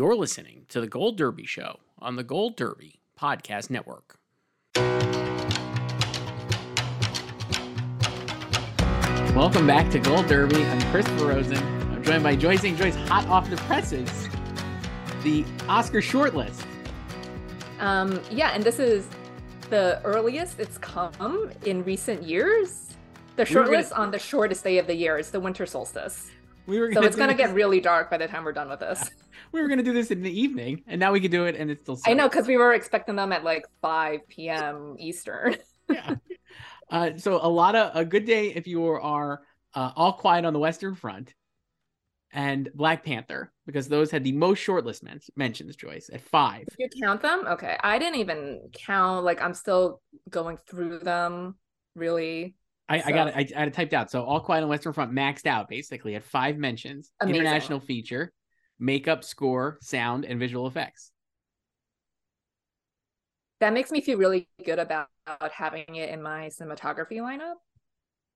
You're listening to the Gold Derby Show on the Gold Derby Podcast Network. Welcome back to Gold Derby. I'm Christopher Rosen. I'm joined by Joyce St. Joyce, hot off the presses, the Oscar shortlist. Um, yeah, and this is the earliest it's come in recent years. The We shortlist gonna- on the shortest day of the year is the winter solstice. We were So it's gonna this- get really dark by the time we're done with this. we were gonna do this in the evening, and now we can do it, and it's still. I know because we were expecting them at like 5 p.m. Eastern. yeah. Uh, so a lot of a good day if you are uh, all quiet on the Western Front, and Black Panther because those had the most shortlist men- mentions. Joyce at five. you count them? Okay. I didn't even count. Like I'm still going through them. Really. I, I got it. I, I had it typed out. So all quiet on the Western Front maxed out basically at five mentions: Amazing. international feature, makeup, score, sound, and visual effects. That makes me feel really good about having it in my cinematography lineup.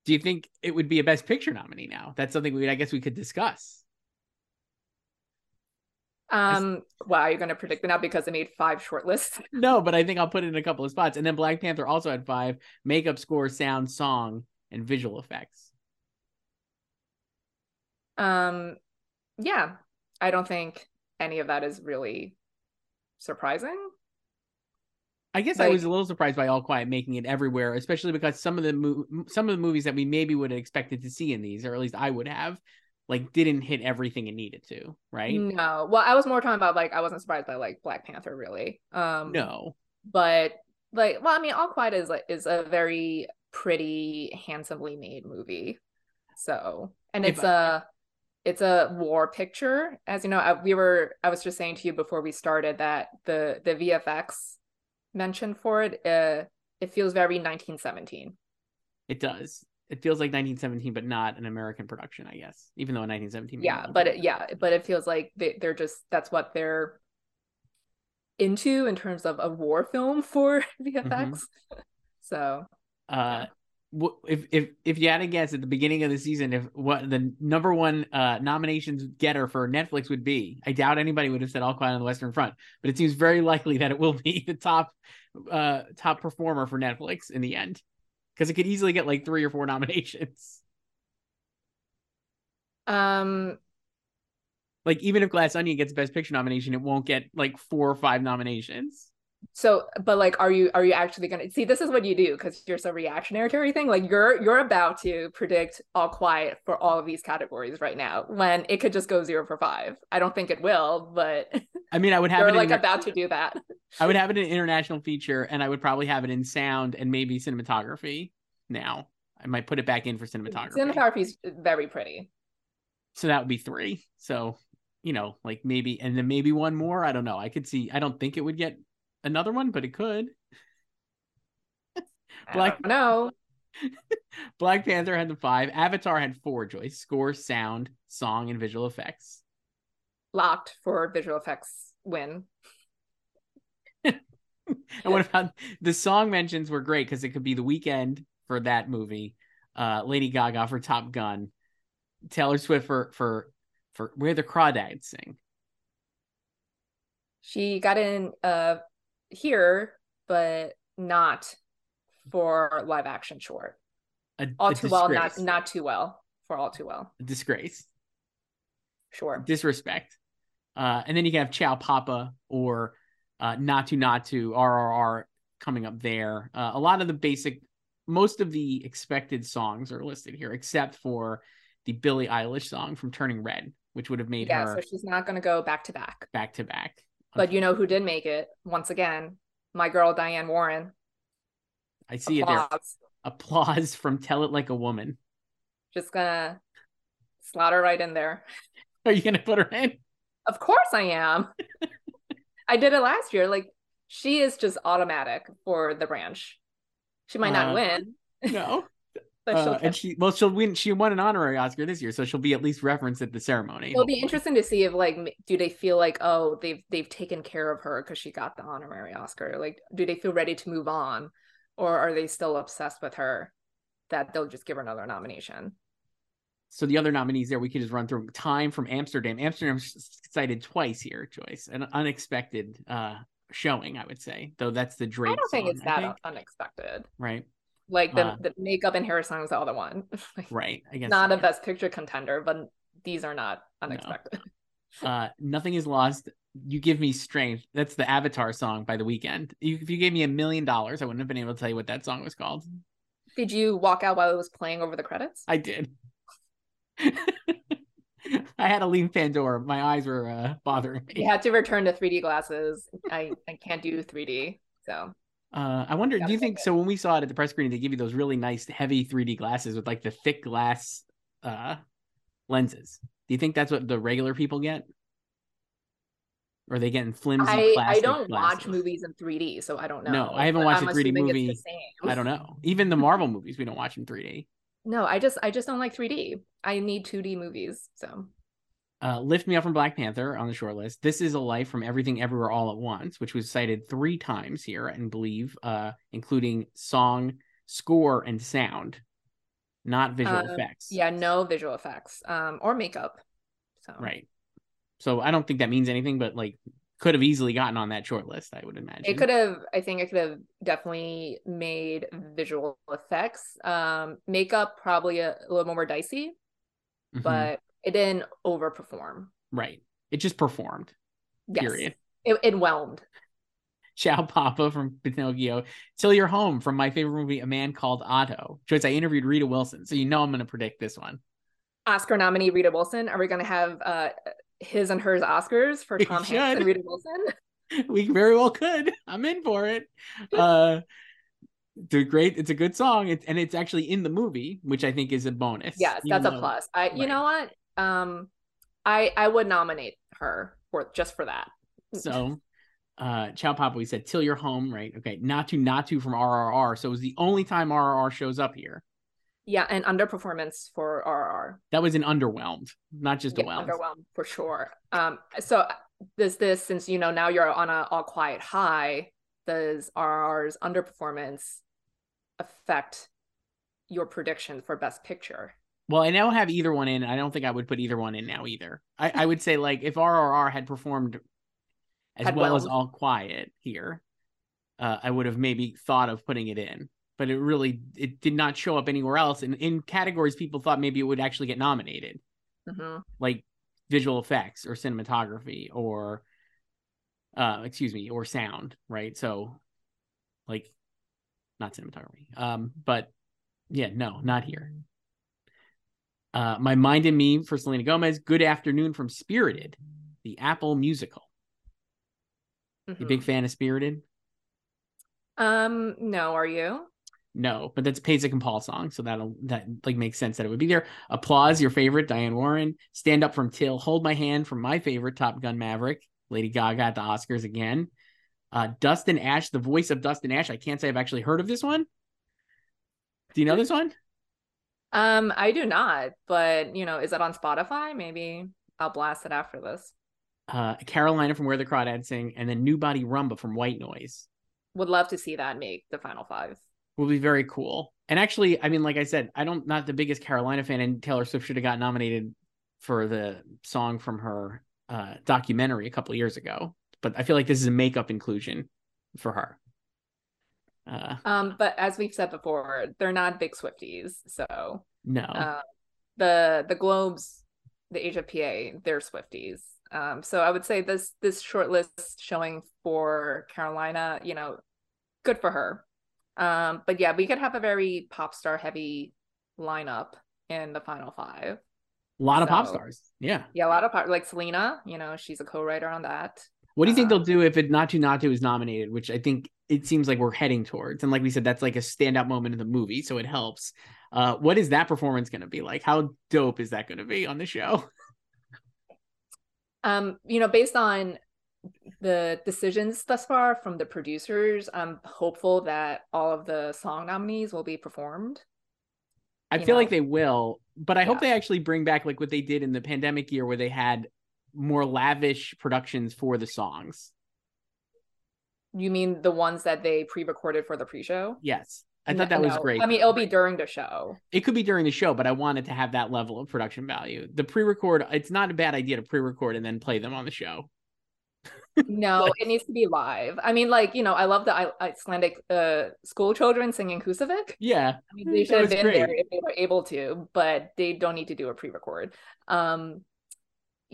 Do you think it would be a Best Picture nominee now? That's something we I guess we could discuss. Um, wow, you're gonna predict it now because I made five shortlists. No, but I think I'll put it in a couple of spots. And then Black Panther also had five: makeup, score, sound, song, and visual effects. Um, yeah, I don't think any of that is really surprising. I guess I was a little surprised by All Quiet making it everywhere, especially because some of the mo- some of the movies that we maybe would have expected to see in these, or at least I would have, like didn't hit everything it needed to. Right? No, well, I was more talking about like I wasn't surprised by like Black Panther really. Um, No. but like, well, I mean, All Quiet is like is a very pretty, handsomely made movie. So, and it's a it's a war picture, as you know. I, we were I was just saying to you before we started that the the VFX mentioned for it, uh, it feels very 1917. It does. It feels like 1917, but not an American production, I guess. Even though in 1917, yeah but it, yeah but it feels like they, they're just that's what they're into in terms of a war film for vfx so uh if if if you had to guess at the beginning of the season if what the number one uh nominations getter for Netflix would be, I doubt anybody would have said All Quiet on the Western Front, but it seems very likely that it will be the top uh top performer for Netflix in the end. Because it could easily get like three or four nominations. um Like even if Glass Onion gets Best Picture nomination, it won't get like four or five nominations. So but like are you are you actually gonna see this is what you do because you're so reactionary to everything like you're you're about to predict all quiet for all of these categories right now when it could just go zero for five i don't think it will but I mean, I would have you're it like in, about to do that I would have it in international feature, and I would probably have it in sound and maybe cinematography. Now I might put it back in for cinematography. cinematography is very pretty So that would be three. So, you know, like maybe, and then maybe one more. I don't know. I could see, I don't think it would get another one, but it could. Black- no Black Panther had the five. Avatar had four, Joyce. Score, sound, song, and visual effects. locked for visual effects win And what about the song mentions were great because it could be the Weeknd for that movie, uh, Lady Gaga for Top Gun, Taylor Swift for for for Where the Crawdads Sing. She got in uh here, but not for live action short. A, All a too well, not not too well for all too well. A disgrace. Sure. Disrespect. Uh, and then you can have Ciao Papa or uh, Naatu Naatu RRR coming up there. Uh, a lot of the basic, most of the expected songs are listed here, except for the Billie Eilish song from Turning Red, which would have made Yeah, her so she's not going to go back to back. back to back. But you know who did make it? Once again, my girl Diane Warren. I see it there. Applause. Applause from Tell It Like a Woman. Just gonna slot her right in there. Are you gonna put her in? Of course I am. I did it last year. Like she is just automatic for the branch. She might Uh, not win, No. but she'll Uh, and she well, she'll win. She won an honorary Oscar this year, so she'll be at least referenced at the ceremony. It'll be interesting to see if like do they feel like oh they've they've taken care of her because she got the honorary Oscar. Like do they feel ready to move on, or are they still obsessed with her that they'll just give her another nomination? So the other nominees there, we could just run through. Time from Amsterdam. Amsterdam's cited twice here, Joyce. An unexpected uh showing, I would say. Though that's the Drake. I don't think song, it's I that think. unexpected. right. Like the, Uh, the makeup and hair song is the other one. Like, Right. I guess not a yeah. best picture contender, but these are not unexpected. uh nothing is lost you give me strength that's the avatar song by the Weeknd if you gave me a million dollars i wouldn't have been able to tell you what that song was called Did you walk out while it was playing over the credits? i did i had to leave pandora my eyes were uh bothering me You had to return to 3D glasses. I, I can't do 3D. So uh i wonder do you think so when we saw it at the press screening they give you those really nice heavy 3d glasses with like the thick glass uh lenses do you think that's what the regular people get or are they getting flimsy I, I don't watch movies in 3D, so I don't know. No, I haven't but watched I'm a 3D movie. I don't know. Even the Marvel movies, we don't watch in 3D. No, I just I just don't like 3D. I need 2D movies. So Uh, Lift Me Up from Black Panther on the short list. This is a Life from Everything Everywhere All at Once, which was cited three times here, and believe, uh, including song, score, and sound, not visual Uh, effects. yeah, no visual effects, um, or makeup. So Right. So I don't think that means anything, but like could have easily gotten on that short list, I would imagine. it could have i think it could have definitely made visual effects um makeup probably a, a little more dicey Mhm. but it didn't overperform right. It just performed. yes Period. it, it whelmed Ciao Papa from Pinocchio. Till You're Home from my favorite movie, A Man Called Otto. Joyce, I interviewed Rita Wilson, so you know I'm going to predict this one. oscar nominee rita wilson are we going to have uh his and hers oscars for tom hanks and rita wilson We very well could. I'm in for it. Uh, it's great. It's a good song, it, and it's actually in the movie, which I think is a bonus. yes that's a plus i you right. know what um i i would nominate her for just for that So, uh, Ciao Papa, we said Till You're Home, right? Okay, Naatu Naatu from RRR. So it was the only time RRR shows up here. yeah and underperformance for rrr That was an underwhelmed, not just a yeah, whelmed. underwhelmed for sure. Um, so does this, since you know now you're on a all quiet high, does rrr's underperformance affect your prediction for best picture? Well, I don't have either one in. I don't think I would put either one in now either. I, I would say like if RRR had performed as Had well as. All Quiet here, uh, I would have maybe thought of putting it in. But it really it did not show up anywhere else. And in categories people thought maybe it would actually get nominated, hmm like visual effects or cinematography or uh excuse me, or sound, right? So like not cinematography. Um, but yeah, no, not here. Uh, My Mind and Me for Selena Gomez. Good Afternoon from Spirited, the Apple musical. You big fan of Spirited? Um, no, are you? No, but that's a and Paul song, so that'll that like makes sense that it would be there. Applause, your favorite, Diane Warren. Stand Up from Till. Hold My Hand from my favorite, Top Gun Maverick. Lady Gaga at the Oscars again. Uh, Dust and Ash, the voice of Dust and Ash. I can't say I've actually heard of this one. Do you know this one? Um, I do not, but you know, is it on Spotify? Maybe I'll blast it after this. Uh, Carolina from Where the Crawdads Sing, and then New Body Rhumba from White Noise. Would love to see that make the final five. will be very cool. And actually, I mean, like I said, I don't not the biggest Carolina fan, and Taylor Swift should have got nominated for the song from her uh, documentary a couple years ago. But I feel like this is a makeup inclusion for her. Uh, Um, but as we've said before, they're not big Swifties, so no, uh, the the Globes, the HFPA, they're Swifties. Um, so I would say this this short list showing for Carolina, you know, good for her. Um, but yeah, we could have a very pop star heavy lineup in the final five. A lot of pop stars. Yeah. Yeah, a lot of pop like Selena, you know, she's a co-writer on that. What do you think Uh, they'll do if it Not Naatu Naatu is nominated, which I think it seems like we're heading towards? And like we said, that's like a standout moment in the movie, so it helps. Uh, what is that performance going to be like? How dope is that going to be on the show? Um, you know, based on the decisions thus far from the producers, I'm hopeful that all of the song nominees will be performed. I feel like they will, but I hope they actually bring back like what they did in the pandemic year, where they had more lavish productions for the songs. You mean the ones that they pre-recorded for the pre-show? Yes, I thought that No, was great. I mean, it'll be during the show. it could be during the show, but I wanted to have that level of production value. The pre-record, it's not a bad idea to pre-record and then play them on the show. No, it needs to be live. I mean, like, you know, I love the I- Icelandic uh, school children singing Husavik. Yeah, I mean, they should have been there if they were able to, but they don't need to do a pre-record. Um,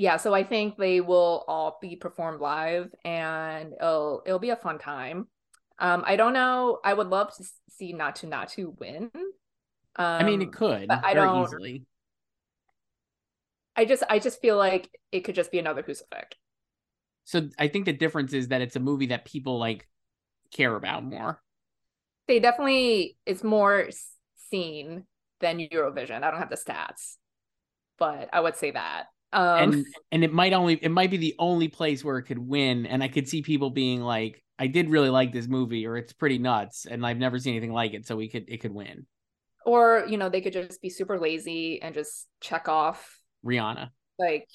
yeah, so I think they will all be performed live, and it'll it'll be a fun time. Um, I don't know. I would love to see Naatu Naatu win. Um, I mean it could but I don't- easily. I just I just feel like it could just be another Husavik. So I think the difference is that it's a movie that people like care about more. They definitely it's more seen than Eurovision. I don't have the stats, but I would say that. Um, and and it might only it might be the only place where it could win. And i could see people being like i did really like this movie or it's pretty nuts and i've never seen anything like it so we could it could win. Or you know they could just be super lazy and just check off rihanna. like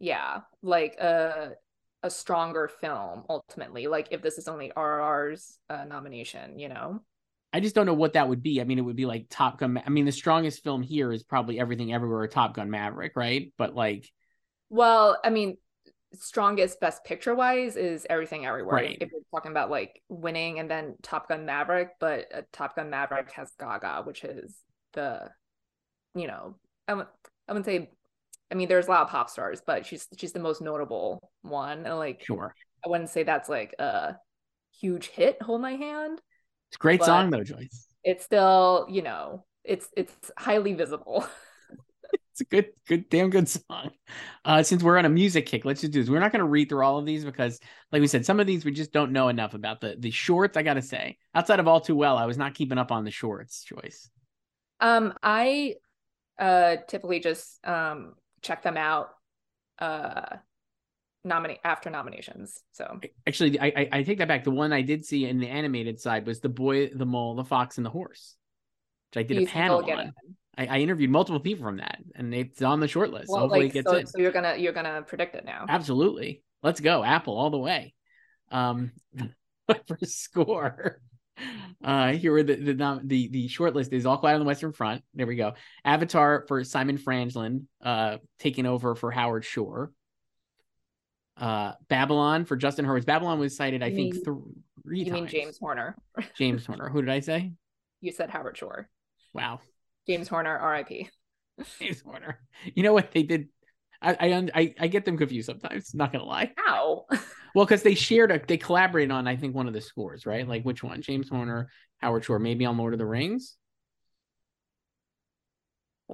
yeah like a a stronger film ultimately like if this is only rr's uh, nomination you know i just don't know what that would be i mean it would be like top gun Ma- i mean the strongest film here is probably everything everywhere top gun maverick right but like well i mean strongest best picture wise is everything everywhere Right. if we're talking about like winning and then top gun maverick but uh, top gun maverick has gaga which is the you know i would i wouldn't say i mean there's a lot of pop stars but she's she's the most notable one and like sure I wouldn't say that's like a huge hit. Hold my hand. It's a great But- song though joyce. It's still, you know, it's it's highly visible. it's a good good damn good song. Uh since we're on a music kick let's just do this. We're not going to read through all of these because like we said some of these we just don't know enough about. The the shorts i gotta say outside of all too well i was not keeping up on the shorts joyce. Um, I uh typically just um check them out uh nominate after nominations. So Actually, I, I take that back. The one I did see in the animated side was the boy, the mole, the fox, and the horse, which I did a panel on. I, I interviewed multiple people from that, and it's on the short list. so hopefully like it gets so, in. so you're gonna you're gonna predict it now. Absolutely, let's go Apple all the way. Um, for score, uh, here are the the the the short list is All Quiet on the Western Front. There we go. Avatar for Simon Franglen, uh, taking over for Howard Shore. Uh, Babylon for Justin Hurwitz. Babylon was cited, I You think, mean- three You times. mean James Horner? James Horner. Who did I say? You said Howard Shore. Wow, James Horner, R.I.P. James Horner. You know what they did? I I I, I get them confused sometimes. Not gonna lie. How? Well, because they shared a, they collaborated on I think one of the scores, right? Like which one? James Horner, Howard Shore, maybe on Lord of the Rings.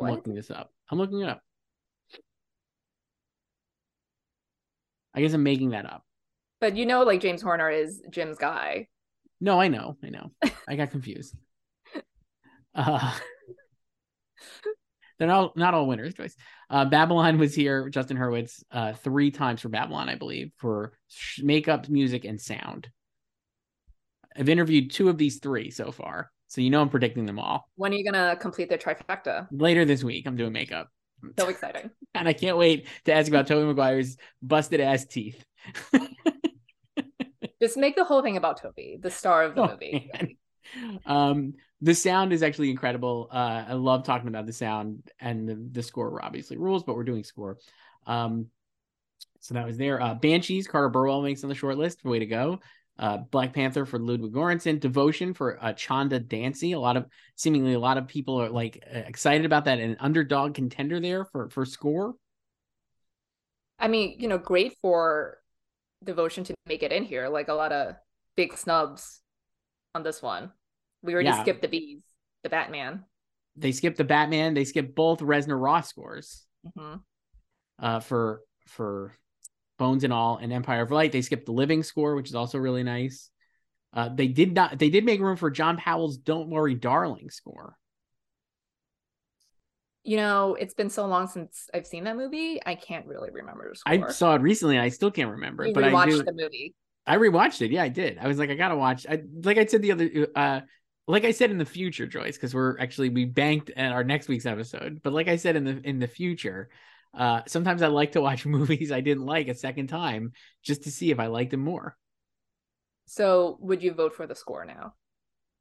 I'm looking this up. I'm looking it up. I guess I'm making that up. But you know, like James Horner is Jim's guy. No, I know, I know. I got confused. Uh, they're not not all winners, Joyce. Uh, Babylon was here. Justin Hurwitz, uh, three times for Babylon, I believe, for sh- makeup, music, and sound. I've interviewed two of these three so far, so you know I'm predicting them all. When are you gonna complete the trifecta? Later this week, I'm doing makeup, So exciting. and I can't wait to ask about Tobey Maguire's busted ass teeth. Just make the whole thing about Tobey, the star of the Oh, movie. man. Um, the sound is actually incredible. Uh, I love talking about the sound and the, the score obviously rules, but we're doing score. Um, so that was there. Uh, Banshees, Carter Burwell makes on the short list. Way to go. Uh, Black Panther for Ludwig Göransson, Devotion for uh, Chanda Dancy. A lot of seemingly a lot of people are like excited about that. An underdog contender there for for score. I mean, you know, great for devotion to make it in here. Like a lot of big snubs on this one. We already Yeah. skipped the bees, the Batman. They skipped the Batman. They skipped both Reznor Ross scores hmm uh, for for Bones and All and Empire of Light. They skipped the Living score, which is also really nice. Uh, they did not. They did make room for John Powell's "Don't Worry, Darling" score. You know, it's been so long since I've seen that movie. I can't really remember the score. I saw it recently. and I still can't remember, You but I rewatched the movie. I rewatched it. Yeah, I did. I was like, I gotta watch. I like I said the other, uh, like I said in the future, Joyce, because we're actually we banked at our next week's episode. But like I said in the in the future, uh, sometimes I like to watch movies I didn't like a second time just to see if I liked them more. So, would you vote for the score now?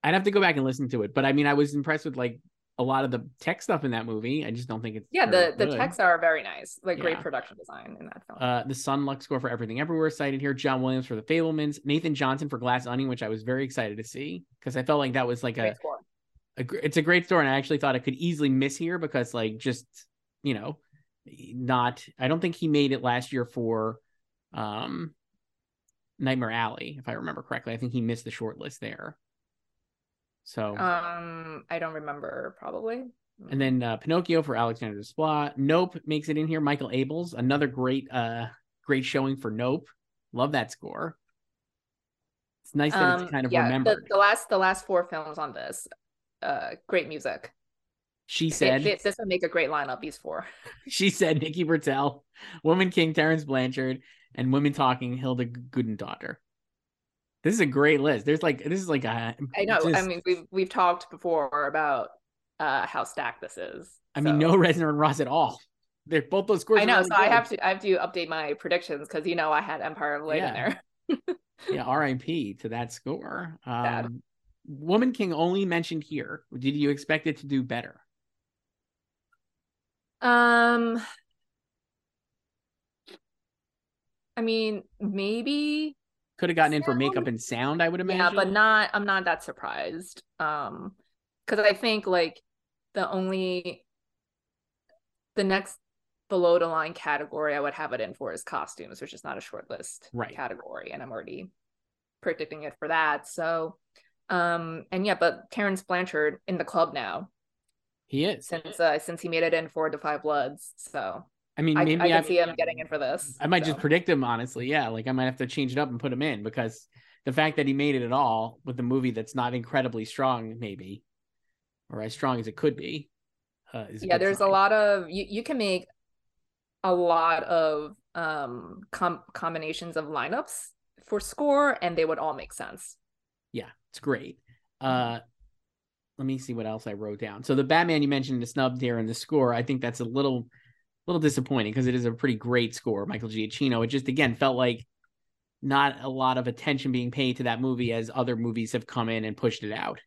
I'd have to go back and listen to it, but I mean, I was impressed with like a lot of the tech stuff in that movie. I just don't think it's Yeah, the the good. texts are very nice. Like great production design in that film. Uh, the Son Lux score for Everything Everywhere cited here. John Williams for The Fabelmans. Nathan Johnson for Glass Onion, which I was very excited to see because I felt like that was like a score. a, it's a great story and i actually thought it could easily miss here because like just you know not i don't think he made it last year for um nightmare alley if i remember correctly. I think he missed the short list there. So Um, I don't remember probably. and then uh, pinocchio for alexander desplat nope makes it in here. Michael abels another great uh great showing for nope. Love that score. It's nice that it's kind of Um, yeah, remembered. The, the last the last four films on this, uh, great music. She It- said this, this would make a great lineup. These four. she said Nikki Britell, Woman King Terence Blanchard, and Women Talking Hildur Guðnadóttir. This is a great list. There's like this is like a I know. I mean, we've we've talked before about uh how stacked this is. I mean, no Reznor and Ross at all. They're both those scores. I know. really so I have to I have to update my predictions because you know I had Empire of Light in Yeah. there. yeah, R.I.P. to that score. Um, Woman King only mentioned here. Did you expect it to do better? Um, I mean, maybe Could have gotten in for makeup and sound. I would imagine. yeah, but not. I'm not that surprised. Um, because I think like the only the next below the line category I would have it in for is costumes, which is not a short list Right. category, and I'm already predicting it for that. So, um, and yeah, but Terence Blanchard in the club now he is. since uh, since he made it in for the Five Bloods. So I mean, I, maybe I can I- see him getting in for this. I might just predict him honestly. Yeah, like I might have to change it up and put him in because the fact that he made it at all with a movie that's not incredibly strong, maybe, or as strong as it could be, uh, is yeah good there's sign. a lot of you, you can make a lot of um com- combinations of lineups for score and they would all make sense Yeah, it's great. Uh, let me see what else I wrote down. So the Batman you mentioned the snub there in the score, I think that's a little, little disappointing because it is a pretty great score. Michael Giacchino. It just again felt like not a lot of attention being paid to that movie as other movies have come in and pushed it out.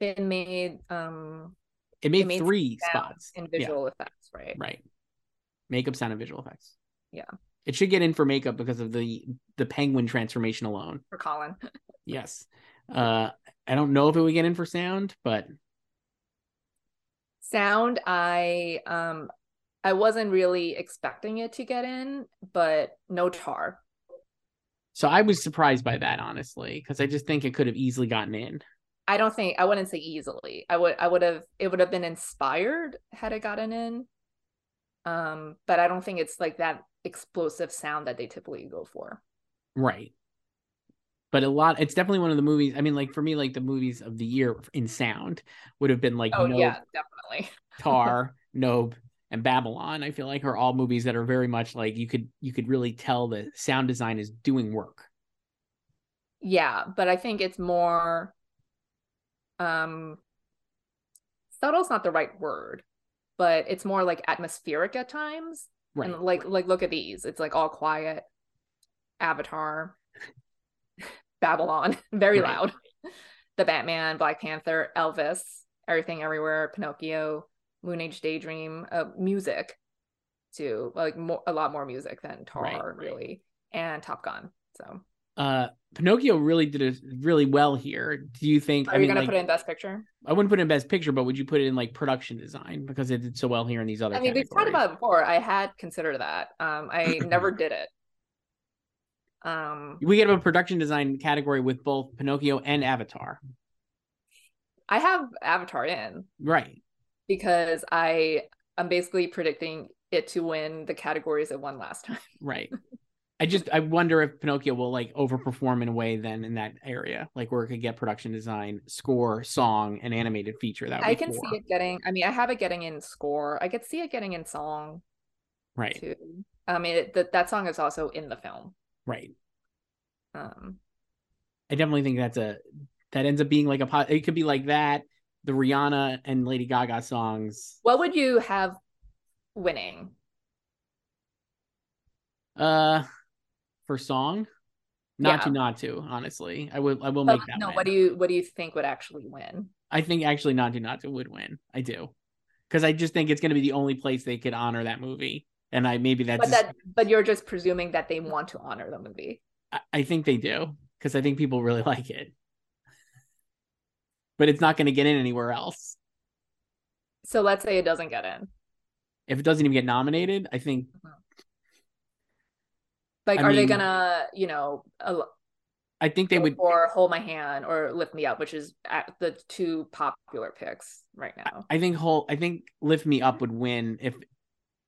it made um It made, made three spots in Yeah. visual effects right Right. Makeup, sound, and visual effects. Yeah. It should get in for makeup because of the the penguin transformation alone. for colin Yes. Uh I don't know if it would get in for sound, but sound i um i wasn't really expecting it to get in but no tar so I was surprised by that honestly, because I just think it could have easily gotten in. i don't think i wouldn't say easily i would i would have it would have been inspired had it gotten in um but i don't think it's like that explosive sound that they typically go for Right. But a lot it's definitely one of the movies. I mean, like for me, like the movies of the year in sound would have been like oh Nope, yeah definitely Tar, Nope, and Babylon. I feel like are all movies that are very much like you could you could really tell the sound design is doing work. Yeah, but I think it's more um subtle's not the right word, but it's more like atmospheric at times. Right. And like like look at these. It's like all quiet. Avatar, Babylon, very Right. loud. The Batman, Black Panther, Elvis, Everything Everywhere, Pinocchio, Moon Age Daydream, uh, music too. Like more a lot more music than Tar Right, right. really. And Top Gun. So uh Pinocchio really did it really well here. Do you think? Are I you mean, gonna like, put it in Best Picture? I wouldn't put it in Best Picture, but would you put it in like production design because it did so well here in these other? I mean, we've talked about it before. I had considered that. Um, I never did it. Um, We get a production design category with both Pinocchio and Avatar, I have Avatar in right? because I I'm basically predicting it to win the categories it won last time. Right. I just I wonder if Pinocchio will like overperform in a way then in that area, like where it could get production design, score, song, and animated feature. That would I can four. see it getting. I mean, I have it getting in score. I could see it getting in song right, too. I mean, it, that that song is also in the film. Right. Um, I definitely think that's a that ends up being like a it could be like that the Rihanna and Lady Gaga songs. what would you have winning? Uh, for song, not Yeah. to not to. Honestly, I will I will make that. no, win. what do you what do you think would actually win? I think actually Naatu Naatu would win. I do because I just think it's going to be the only place they could honor that movie, and I maybe that's But that but you're just presuming that they want to honor the movie. I, I think they do because I think people really like it. But it's not going to get in anywhere else. So let's say it doesn't get in. If it doesn't even get nominated, I think mm-hmm. Like, I are they gonna, you know, al- I think they would. or hold my hand or lift me up, which is at the two popular picks right now? I think whole. I think Lift Me Up would win if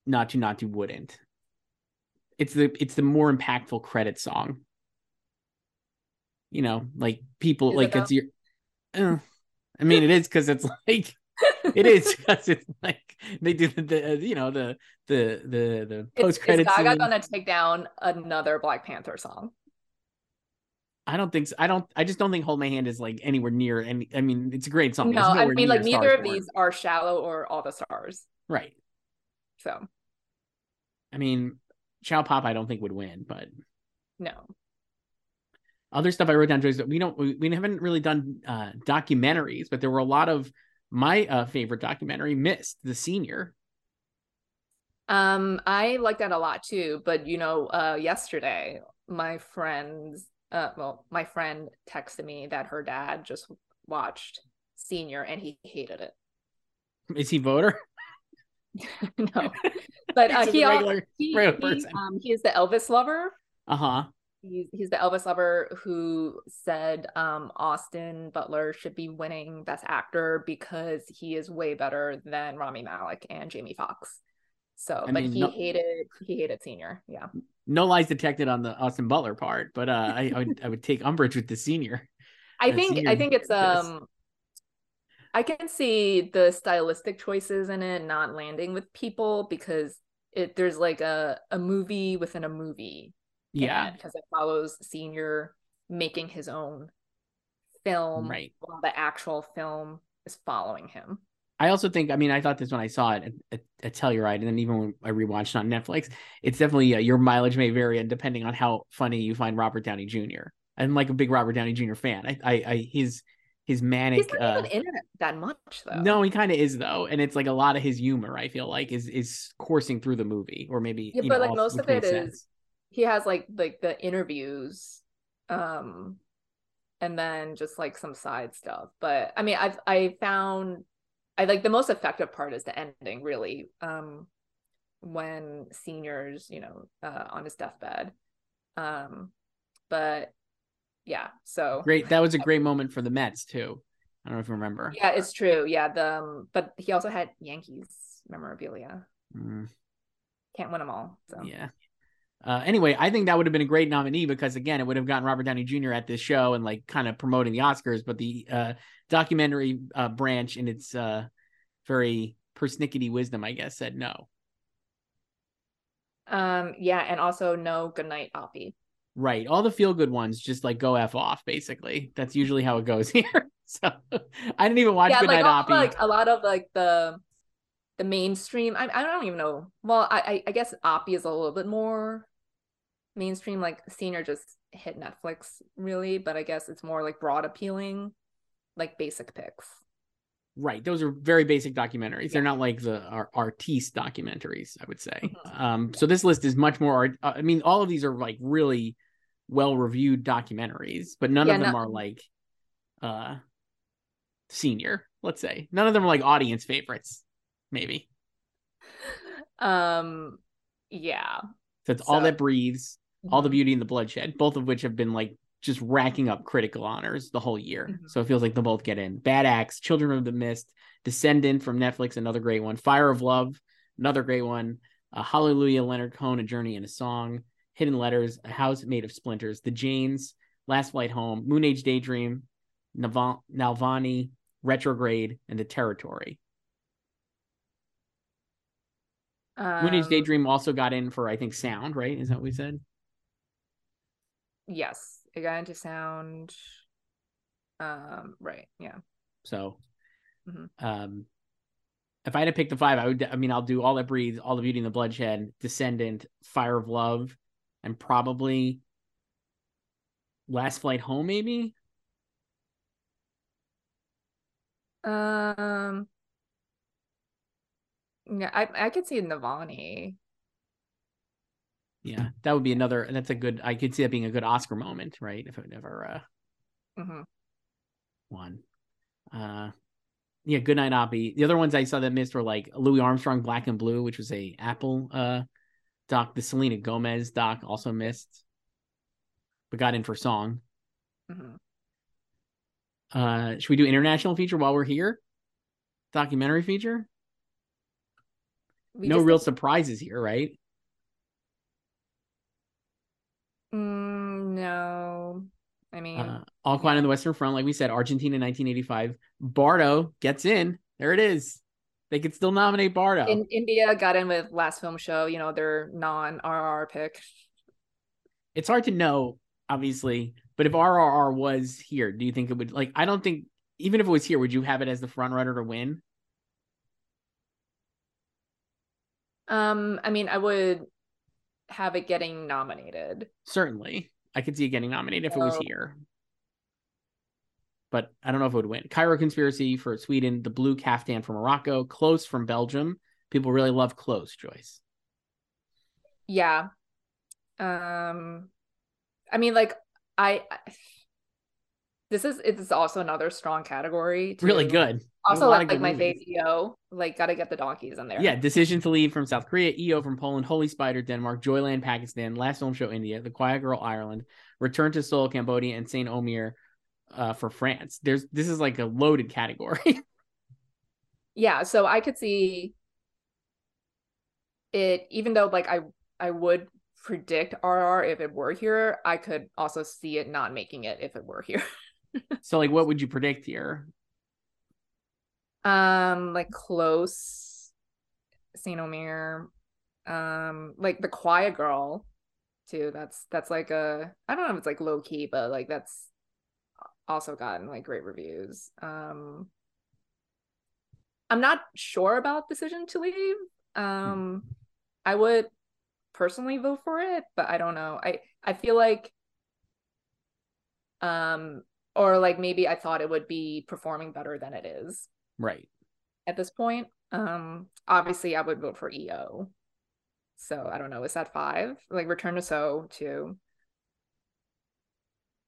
Naatu Naatu wouldn't. It's the it's the more impactful credit song. You know, like people Is like though? it's your. Uh, I mean, it is because it's like it is because it's like they do the, the you know the the the the post is Gaga scene. gonna take down another Black Panther song? I don't think so. I don't. I just don't think "Hold My Hand" is like anywhere near. And I mean, it's a great song. no, I mean like neither of these are shallow or all the stars. Right. So I mean, Chow Pop, I don't think would win, but no. other stuff I wrote down. Joyce, we don't. We, we haven't really done uh, documentaries, but there were a lot of my uh, favorite documentary, "Missed," the senior. Um, I like that a lot too. But you know, uh, yesterday my friends, uh, well, my friend texted me that her dad just watched Senior and he hated it. Is he voter? no, but uh, he, regular- he, regular he, um, he is the Elvis lover. Uh huh. He's he's the Elvis lover who said um Austin Butler should be winning Best Actor because he is way better than Rami Malek and Jamie Foxx. So, I but mean, he no- hated he hated Senior. Yeah. No lies detected on the Austin Butler part, but uh, I, I would I would take umbrage with the senior. I The think I think it's this. um I can see the stylistic choices in it not landing with people because it there's like a a movie within a movie Yeah. because it follows senior making his own film Right. while the actual film is following him. I also think, I mean, I thought this when I saw it at, at, at Telluride, and then even when I rewatched it on Netflix, it's definitely uh, your mileage may vary, and depending on how funny you find Robert Downey Jr. I'm like a big Robert Downey Jr. fan. I, I, I his his manic. He's not uh, even in it that much though. no, he kind of is though, and it's like a lot of his humor. I feel like is is coursing through the movie, or maybe Yeah, but know, like all- most of it makes is he has like like the interviews um and then just like some side stuff but i mean i've i found i like the most effective part is the ending really um when seniors you know uh on his deathbed um but yeah so Great, that was a great moment for the Mets too. I don't know if you remember. yeah it's true yeah the um, but he also had yankees memorabilia Mm. can't win them all so Yeah. Uh, anyway, I think that would have been a great nominee because again, it would have gotten Robert Downey Jr. at this show and like kind of promoting the Oscars. But the uh, documentary uh, branch in its uh, very persnickety wisdom, I guess, said no. um yeah and also no Good night, Oppy Right, all the feel good ones just like go f off. Basically, that's usually how it goes here. so I didn't even watch yeah, Goodnight like, Oppy. like a lot of like the the mainstream. I I don't even know. Well, I I, guess Oppy is a little bit more mainstream. Like Senior just hit Netflix really, but I guess it's more like broad appealing, like basic picks. Right. Those are very basic documentaries. They're not like the ar- artiste documentaries, I would say. Mhm. Um, so this list is much more art. uh, I mean, all of these are like really well reviewed documentaries, but none Yeah, of them no- are like uh senior, let's say. None of them are like audience favorites, maybe. Um, yeah. So it's All That Breathes, All the Mhm. Beauty and the Bloodshed, both of which have been like just racking up critical honors the whole year. Mhm. So it feels like they'll both get in. Bad Axe, Children of the Mist, Descendant from Netflix, another great one. Fire of Love, another great one. Uh, Hallelujah, Leonard Cohen, A Journey and a Song. Hidden Letters, A House Made of Splinters. The Janes, Last Flight Home, Moon Age Daydream, Naval- Nalvani, Retrograde, and The Territory. Moon Age Um, Daydream also got in for, I think, sound, right? Is that what we said? Yes, it got into sound. Um, right. Yeah. So, Mhm. um, if I had to pick the five, I would. I mean, I'll do all that breathes, all the beauty and the bloodshed, Descendant, Fire of Love, and probably Last Flight Home. Maybe Um. Yeah, I I could see Navalny. yeah, that would be another. That's a good. I could see that being a good Oscar moment, right? If it never uh, hmm won. Uh, yeah, Good Night Oppy. The other ones I saw that missed were like Louis Armstrong, Black and Blue, which was a Apple uh doc. The Selena Gomez doc also missed, but got in for song. hmm Uh, should we do international feature while we're here? Documentary feature? We no real did- surprises here, right? Mm, no, I mean, Uh, All Quiet on the Western Front, like we said, Argentina 1985. Bardo gets in. There it is. They could still nominate Bardo. in India got in with last film show. You know, their non-RR pick. it's hard to know, obviously, but if RRR was here, do you think it would like? I don't think even if it was here, would you have it as the front runner to win? Um, I mean, I would have it getting nominated. Certainly, I could see it getting nominated if it was here. But I don't know if it would win. Cairo Conspiracy for Sweden, The Blue Caftan from Morocco, Close from Belgium. People really love Close, Joyce. Yeah. Um, I mean, like I. I- This is it's also another strong category. Really good. Also, A lot like, my fave EO, like gotta get the donkeys in there. Yeah, Decision to Leave from South Korea, EO from Poland, Holy Spider, Denmark, Joyland, Pakistan, Last Film Show, India, The Quiet Girl, Ireland, Return to Seoul, Cambodia, and Saint Omer uh, for France. There's this is like a loaded category. yeah so i could see it even though like i i would predict rr if it were here i could also see it not making it if it were here so, like, what would you predict here? um like close saint omer um like the quiet girl too that's that's like a i don't know if it's like low key but like that's also gotten like great reviews um i'm not sure about decision to leave um i would personally vote for it but i don't know i i feel like um or like maybe i thought it would be performing better than it is Right. at this point. Um, obviously, I would vote for EO. So I don't know. Is that five? Like Return to So too.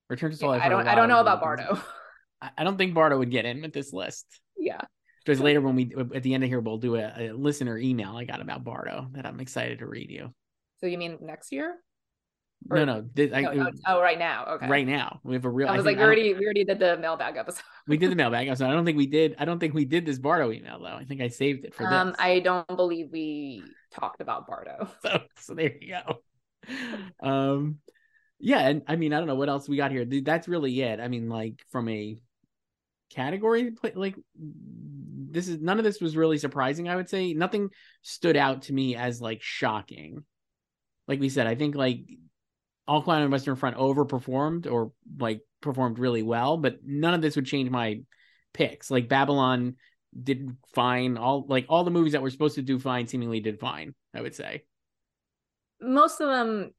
Return to. Yeah, I don't. I don't know about Bardo. I- I don't think Bardo would get in with this list. yeah. Because later when we at the end of here we'll do a, a listener email I got about Bardo that I'm excited to read you. So you mean next year? no, Or- no, this, I, No, no, oh, right now. Okay. right now we have a real. I was think- like, we already we already did the mailbag episode. we did the mailbag episode. I don't think we did. I don't think we did this Bardo email though. I think I saved it for Um, this. I don't believe we talked about Bardo. so, so there you go. Um, yeah, and I mean, I don't know what else we got here. That's really it. I mean, like from a category, like this is none of this was really surprising. I would say nothing stood out to me as like shocking. Like we said, I think like All Quiet on Western Front overperformed or like performed really well, but none of this would change my picks. Like Babylon did fine. All like all the movies that were supposed to do fine seemingly did fine. I would say. Most of them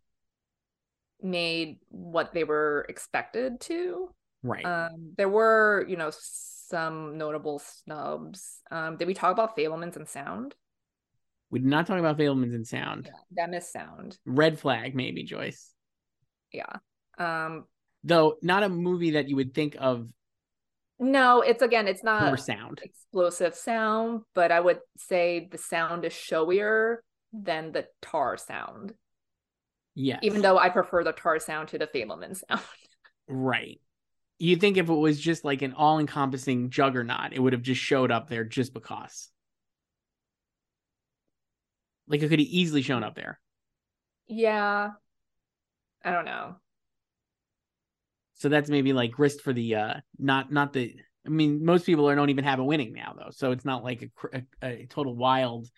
made what they were expected to. Right. Um, there were, you know, some notable snubs. Um, did we talk about Fabelmans and Sound? we did not talk about Fabelmans and sound. That missed Sound. Red flag, maybe Joyce. Yeah. Um, though not a movie that you would think of no, it's again, it's not sound. explosive sound, but I would say the sound is showier than the tar sound. Yes. Even though I prefer the tar sound to the Fabelman sound. Right. You think if it was just like an all encompassing juggernaut, it would have just showed up there just because. Like it could have easily shown up there. yeah. I don't know. So that's maybe like grist for the uh not not the I mean most people are, don't even have a winning now though. So it's not like a a, a total wild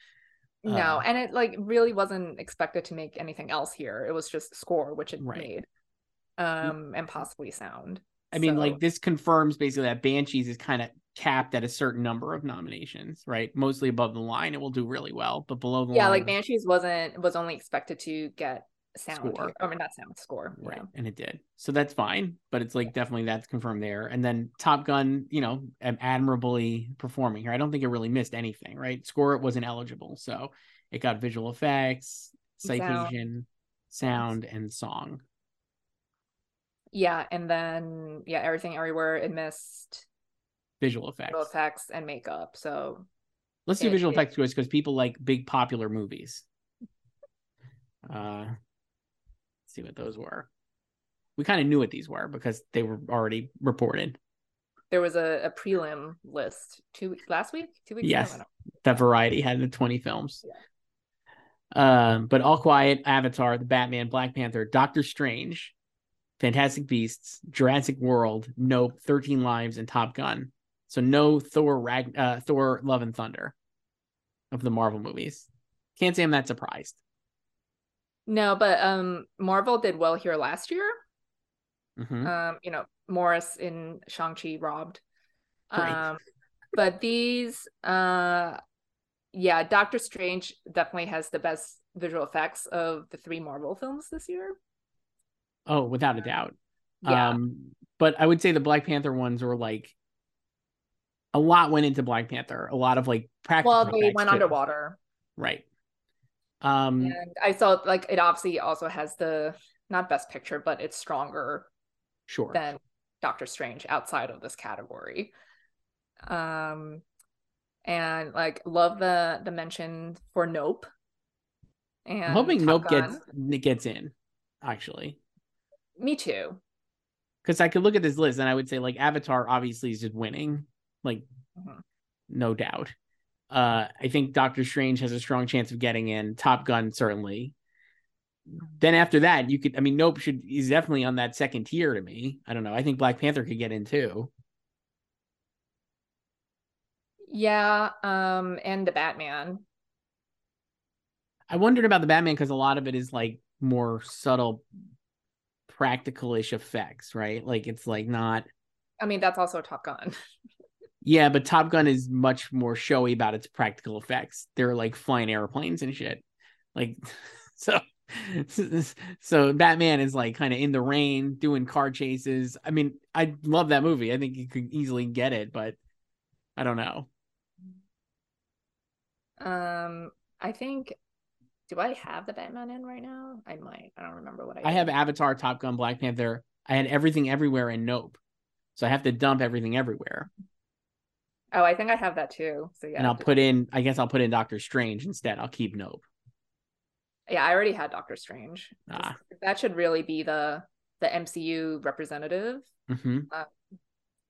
No, uh, and it like really wasn't expected to make anything else here. It was just score, which it Right. made. Um, and possibly sound. I mean, like this confirms basically that Banshees is kind of capped at a certain number of nominations, right? Mostly above the line, it will do really well, but below the yeah, line, like Banshees wasn't was only expected to get sound. Score. here. I mean, not sound score. right? And it did, so that's fine. But it's like definitely that's confirmed there. And then Top Gun, you know, admirably performing here. I don't think it really missed anything, right? Score it wasn't eligible, so it got visual effects, Sound. citation, sound, and song. Yeah, and then yeah, everything everywhere it missed Visual effects. visual effects and makeup. So Let's do It- visual it- effects because people like big popular movies. Uh, see what those were. We kind of knew what these were because they were already reported. there was a, a prelim list two last week, two weeks Yes. ago. That Variety had the twenty films. Um, but All Quiet, Avatar, The Batman, Black Panther, Doctor Strange, Fantastic Beasts, Jurassic World, Nope, Thirteen Lives, and Top Gun. So no Thor, Rag- uh, Thor, Love and Thunder of the Marvel movies. Can't say I'm that surprised. No, but um Marvel did well here last year. Mhm. Um, you know, Morris in Shang-Chi robbed. Right. Um but these uh yeah, Doctor Strange definitely has the best visual effects of the three Marvel films this year. Oh, without a doubt. Yeah. Um, but I would say the Black Panther ones were like a lot went into Black Panther. A lot of like practical. well, they went too. underwater. Right. Um, And I saw like it obviously also has the not best picture, but it's stronger sure. than Doctor Strange outside of this category. Um and like love the the mention for Nope. And I'm hoping Top Nope Gun. gets it gets in, actually. me too. Because I could look at this list and I would say like Avatar obviously is just winning, like Mhm. no doubt. Uh, I think Doctor Strange has a strong chance of getting in. Top Gun certainly. Then after that, you could. I mean, Nope should is definitely on that second tier to me. I don't know. I think Black Panther could get in too. Yeah, um and the Batman. I wondered about the Batman because a lot of it is like more subtle, practical-ish effects, right? Like it's like not. I mean, that's also Top Gun. Yeah, but Top Gun is much more showy about its practical effects. They're like flying airplanes and shit. Like so so Batman is like kind of in the rain doing car chases. I mean, I love that movie. I think you could easily get it, but I don't know. Um, I think do I have the Batman in right now? I might. I don't remember what I I have did. Avatar, Top Gun, Black Panther. I had everything everywhere and Nope. So I have to dump everything everywhere. Oh, I think I have that too. So yeah. and I'll put in I guess I'll put in Doctor Strange instead. I'll keep Nope. Yeah, I already had Doctor Strange. Ah. That should really be the the MCU representative. hmm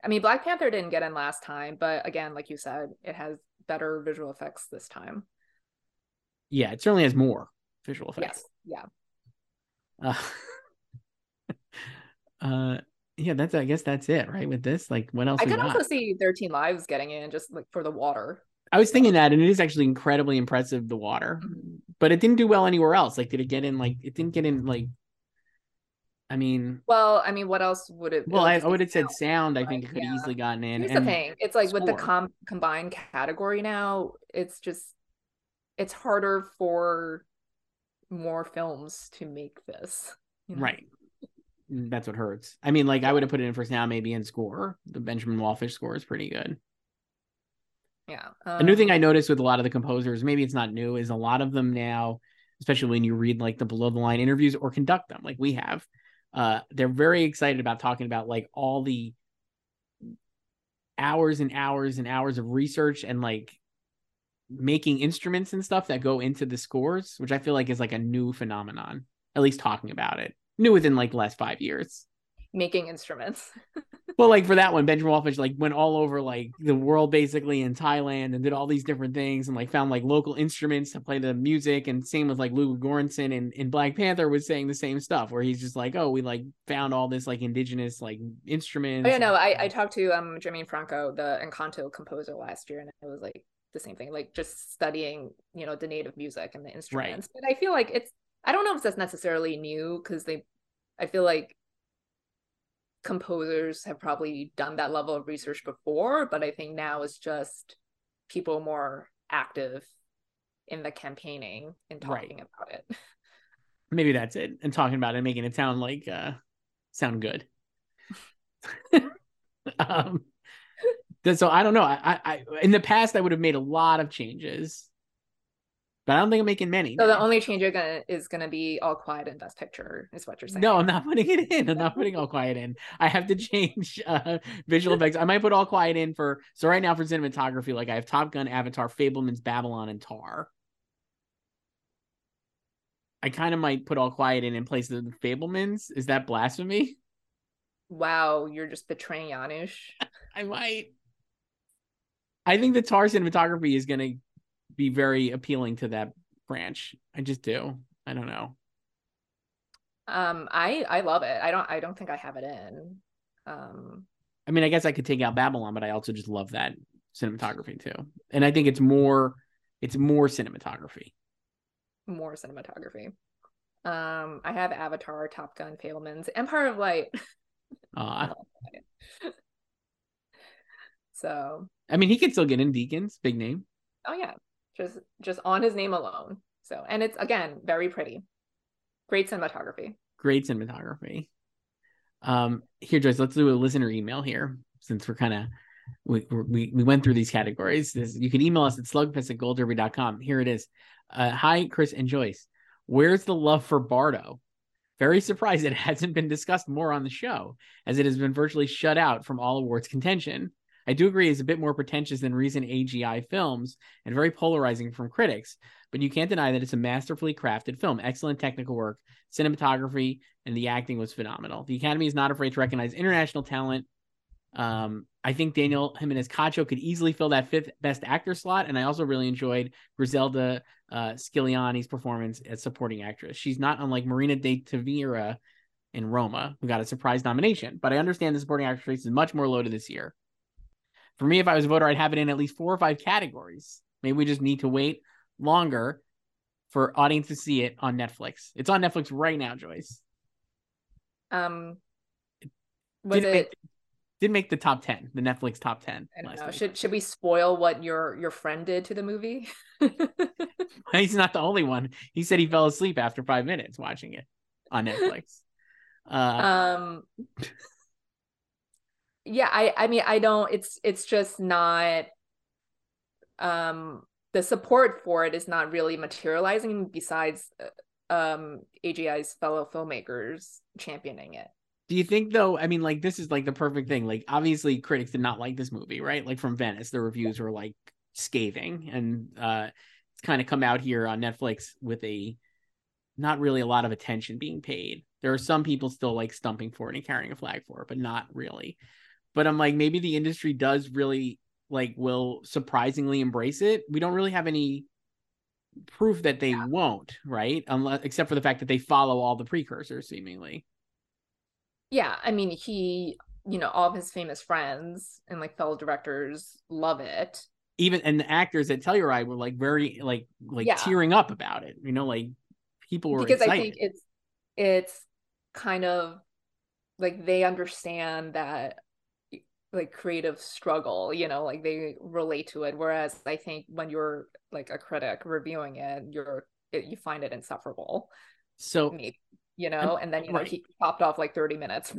I mean, Black Panther didn't get in last time, but again, like you said, it has better visual effects this time. Yeah, it certainly has more visual effects. Yes. Yeah. Uh, uh yeah, that's I guess that's it, right? With this, like what else I could got? also see 13 Lives getting in just like for the water. I was thinking that, and it is actually incredibly impressive the water, Mhm. but it didn't do well anywhere else. Like, did it get in? Like, it didn't get in. Like, I mean, Well, I mean, what else would it? well, I, I would have said sound. I think it could Yeah. easily gotten in. Here's the thing: it's like with the com- combined category now, it's just it's harder for more films to make this. you know? right. That's what hurts. I mean, like I would have put it in for sound, maybe in score. The Benjamin Wallfisch score is pretty good. Yeah. A new thing um, I noticed with a lot of the composers, maybe it's not new, is a lot of them now, especially when you read like the below the line interviews or conduct them, like we have, uh, they're very excited about talking about like all the hours and hours and hours of research and like making instruments and stuff that go into the scores, which I feel like is like a new phenomenon. At least talking about it, new within like the last five years. Making instruments. well, like for that one, Benjamin Wallfisch like went all over like the world basically in Thailand and did all these different things and like found like local instruments to play the music. And same with like Lou Göransson and, in Black Panther was saying the same stuff where he's just like, oh, we like found all this like indigenous like instruments. Oh, yeah, no, I, I talked to um Germaine Franco, the Encanto composer last year, and it was like the same thing, like just studying, you know, the native music and the instruments. Right. But I feel like it's I don't know if that's necessarily new because they I feel like composers have probably done that level of research before, but I think now it's just people more active in the campaigning and talking right. about it. Maybe that's it. And talking about it, making it sound like uh sound good. um so I don't know. I, I in the past I would have made a lot of changes, but I don't think I'm making many. So the only change you're gonna is gonna be all quiet in best picture, is what you're saying. No, I'm not putting it in. I'm not putting all quiet in. I have to change uh, visual effects. I might put all quiet in for so right now for cinematography, like I have Top Gun, Avatar, Fabelman's Babylon, and Tar. I kind of might put all quiet in in place of the Fabelmans. Is that blasphemy? Wow, you're just betraying Janusz. I might. I think the Tar cinematography is going to be very appealing to that branch. I just do. I don't know. Um, I I love it. I don't I don't think I have it in. Um, I mean, I guess I could take out Babylon, but I also just love that cinematography too. And I think it's more it's more cinematography. More cinematography. Um, I have Avatar, Top Gun, Fabelman's, Empire of Light. Uh, so I mean, he could still get in Deakins, big name. Oh yeah, just just on his name alone. So, and it's again very pretty, great cinematography. Great cinematography. Um, here, Joyce, let's do a listener email here since we're kind of we, we we went through these categories. This, you can email us at slugfest at goldderby.com. Here it is. Uh, hi, Chris and Joyce. Where's the love for Bardo? Very surprised it hasn't been discussed more on the show, as it has been virtually shut out from all awards contention. I do agree is a bit more pretentious than recent AGI films and very polarizing from critics, but you can't deny that it's a masterfully crafted film. Excellent technical work, cinematography, and the acting was phenomenal. The Academy is not afraid to recognize international talent. Um, I think Daniel Jimenez Cacho could easily fill that fifth best actor slot, and I also really enjoyed Griselda uh, Siciliani's performance as supporting actress. She's not unlike Marina de Tavira in Roma, who got a surprise nomination, but I understand the supporting actress is much more loaded this year. For me, if I was a voter, I'd have it in at least four or five categories. Maybe we just need to wait longer for audience to see it on Netflix. It's on Netflix right now, Joyce. Um, was didn't it make, didn't make the top ten, the Netflix top ten. I don't know. Should should we spoil what your your friend did to the movie? He's not the only one. He said he fell asleep after five minutes watching it on Netflix. Uh, um yeah i i mean i don't it's it's just not um the support for it is not really materializing besides uh, um agi's fellow filmmakers championing it. Do you think though i mean like this is like the perfect thing. Like obviously critics did not like this movie right? Like from venice the reviews were like scathing and uh it's kind of come out here on netflix with a not really a lot of attention being paid. There are some people still like stumping for it and carrying a flag for it but not really but I'm like, maybe the industry does really like will surprisingly embrace it. We don't really have any proof that they yeah. won't, right? Unless except for the fact that they follow all the precursors seemingly. Yeah, I mean, he, you know, all of his famous friends and like fellow directors love it. Even and the actors at Telluride were like very like like yeah. tearing up about it. You know, like people were because excited. I think it's it's kind of like they understand that like creative struggle you know like they relate to it whereas i think when you're like a critic reviewing it you're it, you find it insufferable so you know and then you know right. he popped off like 30 minutes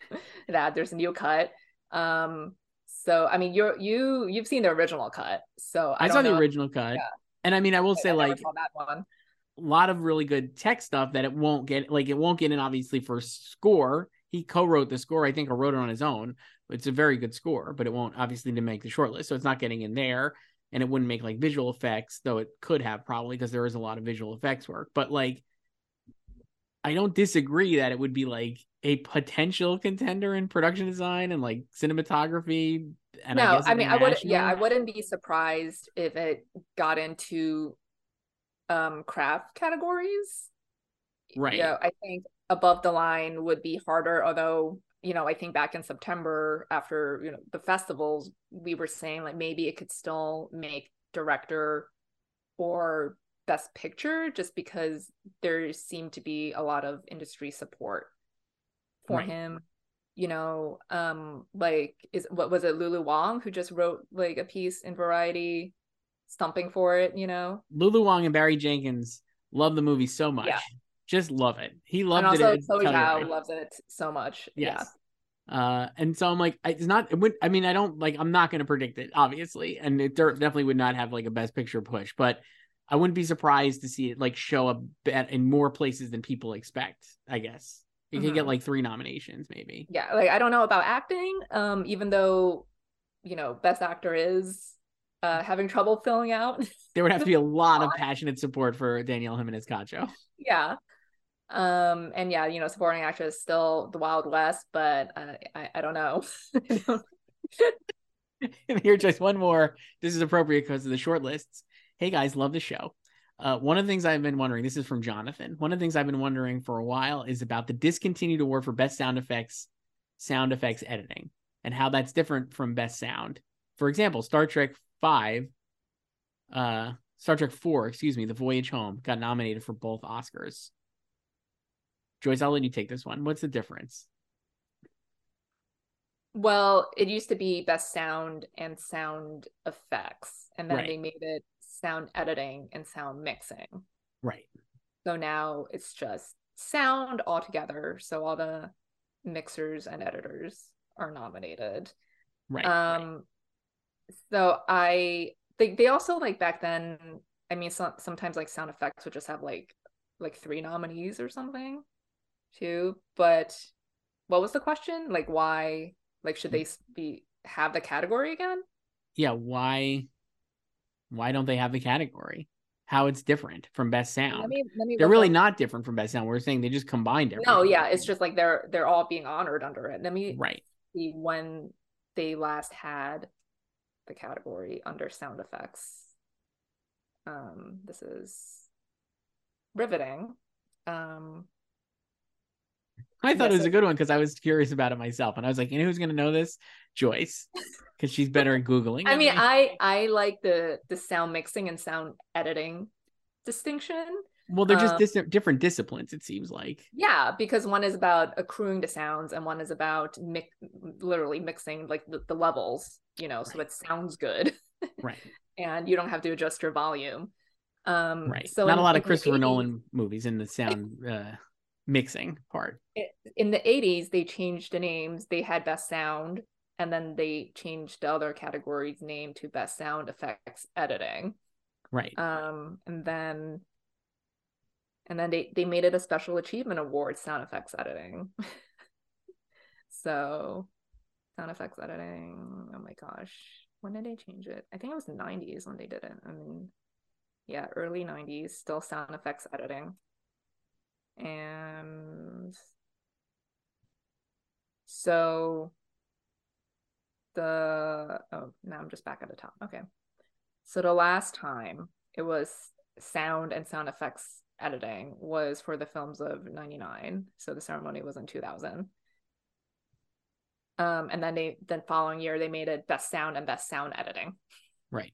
that there's a new cut um so i mean you're you you've seen the original cut so i, I saw the original cut yeah. and i mean i will say I like that one a lot of really good tech stuff that it won't get like it won't get in obviously for score. He co-wrote the score, I think, or wrote it on his own. It's a very good score, but it won't obviously to make the shortlist. So it's not getting in there. And it wouldn't make like visual effects, though it could have probably because there is a lot of visual effects work. But like I don't disagree that it would be like a potential contender in production design and like cinematography. And no, I, I mean I would yeah, I wouldn't be surprised if it got into um craft categories. Right. Yeah, I think above the line would be harder, although you know, I think back in September after, you know, the festivals, we were saying like maybe it could still make director or best picture just because there seemed to be a lot of industry support for him you know um like is what was it lulu wang who just wrote like a piece in variety stumping for it you know? Lulu wang and barry jenkins love the movie so much. yeah. Just love it he loved it. and also, it Chloe Zhao loves it so much yes. yeah uh and so i'm like it's not it would i mean i don't like i'm not going to predict it obviously and it definitely would not have like a best picture push but i wouldn't be surprised to see it like show up in more places than people expect i guess you mm-hmm. could get like three nominations, maybe. Yeah, like I don't know about acting. Um, even though, you know, best actor is uh having trouble filling out. There would have to be a lot of passionate support for Daniel Jimenez Cacho. Yeah. Um, and yeah, you know, supporting actress still the Wild West, but uh, I I don't know. and here, just one more. This is appropriate because of the short lists. Hey guys, love the show. Uh, one of the things I've been wondering, this is from Jonathan. One of the things I've been wondering for a while is about the discontinued award for best sound effects, sound effects editing, and how that's different from best sound. For example, Star Trek Five, uh, Star Trek Four, excuse me, The Voyage Home got nominated for both Oscars. Joyce, I'll let you take this one. What's the difference? Well, it used to be best sound and sound effects, and then right. they made it sound editing and sound mixing. Right. So now it's just sound altogether. So all the mixers and editors are nominated. Right. Um right. so I think they also like back then I mean so, sometimes like sound effects would just have like like three nominees or something too, but what was the question? Like why like should they be have the category again? Yeah, why why don't they have the category? How it's different from best sound? Let me, let me they're really up. not different from best sound. We're saying they just combined it. No, yeah, it's just like they're they're all being honored under it. Let me right see when they last had the category under sound effects. Um, this is riveting. Um, I thought it was a good one because I was curious about it myself, and I was like, you know who's going to know this? Joyce, because she's better at googling. I mean, I I like the the sound mixing and sound editing distinction. Well, they're just um, dis- different disciplines. It seems like. Yeah, because one is about accruing the sounds, and one is about mi- literally mixing like the, the levels. You know, right. so it sounds good. right. and you don't have to adjust your volume. Um, right. So not in, a lot of Christopher Nolan movies in the sound. Uh, mixing part. In the 80s, they changed the names. They had best sound, and then they changed the other categories name to best sound effects editing. Right. Um, and then and then they they made it a special achievement award, sound effects editing. so sound effects editing. Oh my gosh. When did they change it? I think it was the 90s when they did it. I mean, yeah, early 90s, still sound effects editing and so the oh now I'm just back at the top. Okay. So the last time it was sound and sound effects editing was for the films of 99. So the ceremony was in 2000. Um, and then they then following year they made it best sound and best sound editing. Right.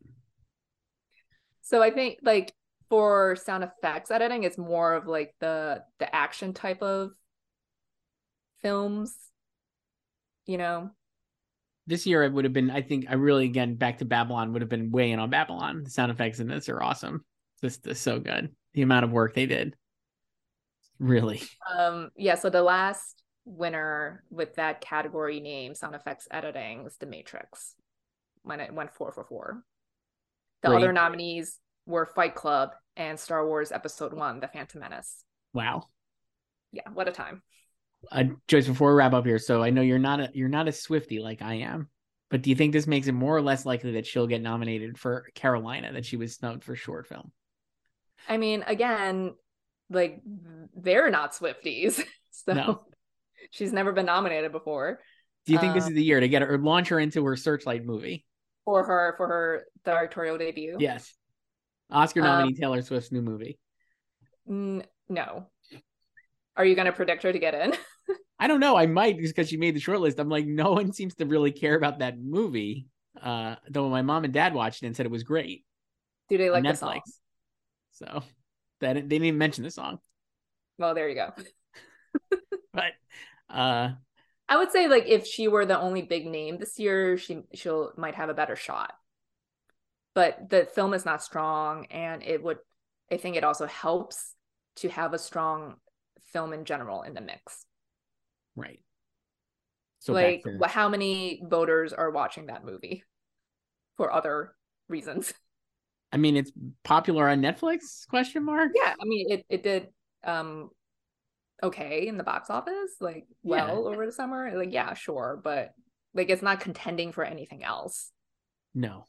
So I think like for sound effects editing it's more of like the the action type of films you know? This year it would have been i think i really again back to babylon would have been way in on babylon. The sound effects in this are awesome. This is so good. The amount of work they did. Really. Um yeah so the last winner with that category name sound effects editing was the matrix. When it went four for four. The Great. other nominees were Fight Club, and Star Wars Episode One: The Phantom Menace. Wow. Yeah, what a time. Uh, Joyce, before we wrap up here, so I know you're not a you're not a Swifty like I am, but do you think this makes it more or less likely that she'll get nominated for Carolina that she was snubbed for short film? I mean, again, like they're not Swifties, so No. she's never been nominated before Do you think this Uh, is the year to get her or launch her into her Searchlight movie? for her for her directorial debut. Yes. Oscar Um, nominee Taylor Swift's new movie. N- no. Are you going to predict her to get in? I don't know. I might because she made the short list. I'm like, no one seems to really care about that movie. Uh, though my mom and dad watched it and said it was great. Do they like the Netflix. song? So that they didn't even mention the song. Well, there you go. But uh I would say like if she were the only big name this year, she she'll might have a better shot. But the film is not strong, and it would. I think it also helps to have a strong film in general in the mix. right. So like, to- how many voters are watching that movie for other reasons? I mean, it's popular on Netflix? Question mark. Yeah, I mean, it it did um okay in the box office, like Yeah. well over the summer. Like, yeah, sure, but like it's not contending for anything else. No.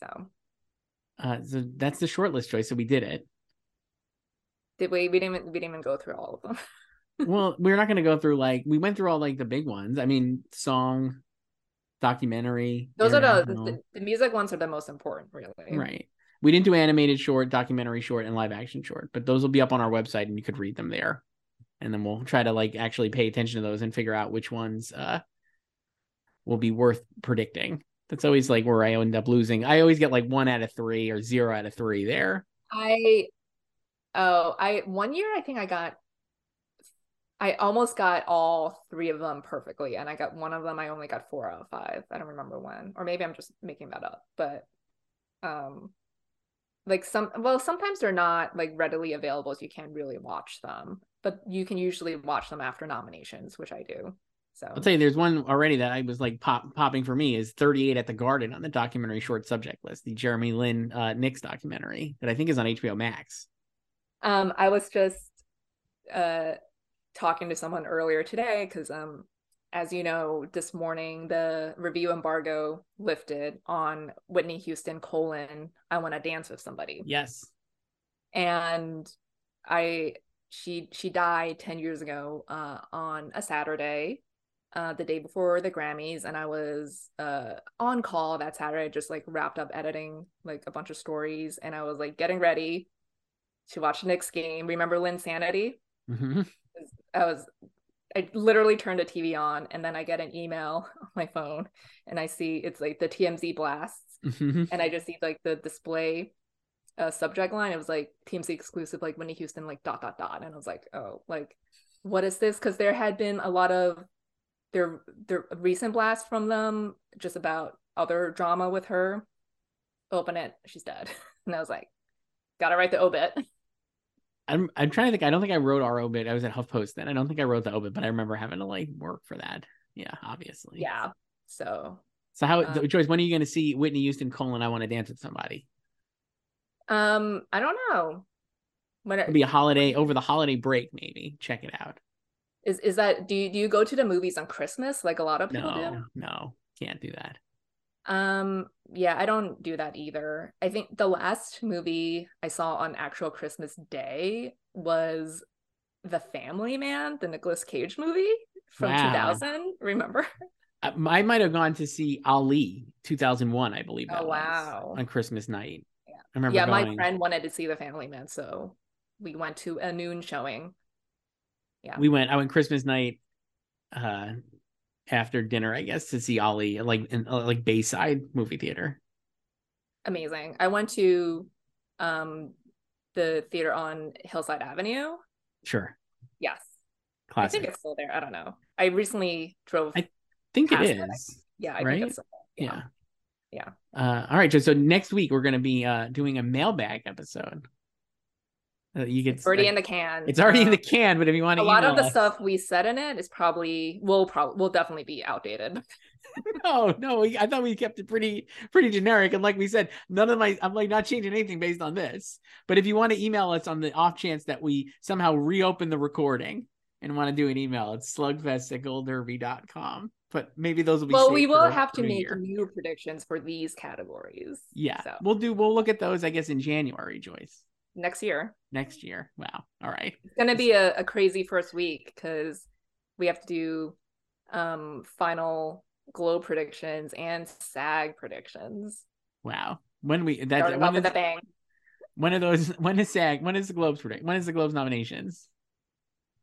So Uh, so that's the short list choice. So we did it. did we? We didn't even, we didn't even go through all of them. well, we're not going to go through like we went through all like the big ones. I mean, song, documentary. Those are the, the the music ones are the most important, really. right. We didn't do animated short, documentary short, and live action short, but those will be up on our website and you could read them there. And then we'll try to like actually pay attention to those and figure out which ones uh will be worth predicting. That's always like where I end up losing. I always get like one out of three or zero out of three there. I oh I one year I think I got I almost got all three of them perfectly, and I got one of them. I only got four out of five. I don't remember when, or maybe I'm just making that up. But um, like some well, sometimes they're not like readily available, so you can't really watch them. But you can usually watch them after nominations, which I do. So I'll tell you, there's one already that I was like pop popping for me is 38 at the Garden on the documentary short subject list, the Jeremy Lin uh, Knicks documentary that I think is on HBO Max. Um, I was just uh talking to someone earlier today because um as you know, this morning the review embargo lifted on Whitney Houston colon I wanna dance with somebody. Yes. And I she she died 10 years ago uh on a Saturday. Uh, the day before the Grammys, and I was uh on call that Saturday, just like wrapped up editing like a bunch of stories, and I was like getting ready to watch the Knicks game. Remember Linsanity? hmm I was I literally turned the TV on and then I get an email on my phone and I see it's like the TMZ blasts hmm and I just see like the display uh subject line. It was like TMZ exclusive like Whitney Houston like dot dot dot and I was like, "Oh, like what is this?" cuz there had been a lot of their their recent blast from them just about other drama with her. Open it, she's dead. And I was like, "Got to write the obit." I'm I'm trying to think. I don't think I wrote our obit. I was at HuffPost then. I don't think I wrote the obit, but I remember having to like work for that. Yeah, obviously. Yeah. So, So how, Um, Joyce? When are you going to see Whitney Houston colon I want to dance with somebody? um I don't know. When It'll be a holiday over the holiday break, maybe. Check it out. Is is that do you do you go to the movies on Christmas like a lot of people No, no, can't do that. Um yeah, I don't do that either. I think the last movie I saw on actual Christmas Day was The Family Man, the Nicolas Cage movie from Wow. 2000, remember? I, I might have gone to see Ali 2001, I believe. That Oh, wow. on Christmas night. Yeah. I remember. yeah, my friend wanted to see The Family Man, so we went to a noon showing. Yeah. We went. I went Christmas night, uh, after dinner, I guess, to see Ali like in uh, like Bayside movie theater. Amazing. I went to um the theater on Hillside Avenue. Sure, Yes. I think it's still there. I don't know. I recently drove. I think it is. it, yeah, I right? think it's there. Yeah. Yeah. Uh, all right. So, so next week we're going to be uh, doing a mailbag episode. Uh, you get It's already like- in the can. It's already in the can, but if you want to, a lot of the us- stuff we said in it is probably will probably will definitely be outdated. No, no, we, I thought we kept it pretty pretty generic. And like we said, none of my I'm like not changing anything based on this. But if you want to email us on the off chance that we somehow reopen the recording and want to do an email, it's slugfest at goldderby.com. But maybe those will be well, we will have to make year. new predictions for these categories. Yeah. So We'll do we'll look at those, I guess, in January, Joyce. Next year. Next year. Wow. All right. It's gonna be a, a crazy first week because we have to do um final Globe predictions and SAG predictions. Wow. When we that when is, a bang. when are those when is SAG when is the Globes predict when is the Globes nominations?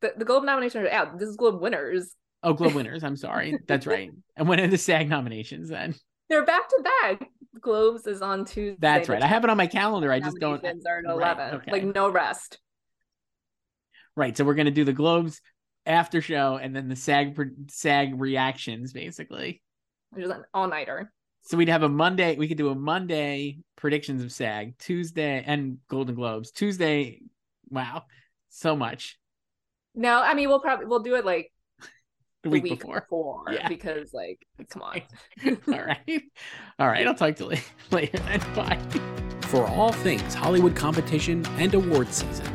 The, the Globe nominations are out. This is Globe winners. Oh, Globe winners. I'm sorry. That's right. And when are the SAG nominations then? They're back to back. Globes is on Tuesday. That's right. I have it on my calendar. I just don't. are at right, 11. okay. Like no rest. Right. So we're gonna do the Globes after show and then the SAG SAG reactions basically. Which is an all nighter. So we'd have a Monday. We could do a Monday predictions of SAG, Tuesday and Golden Globes. Tuesday. Wow, so much No, I mean we'll probably we'll do it like the the week, week, before. before, Yeah. because like come on. All right. All right. I'll talk to you later then. Bye. For all things Hollywood competition and award season,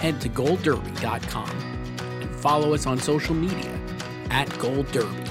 head to goldderby.com and follow us on social media at Gold Derby.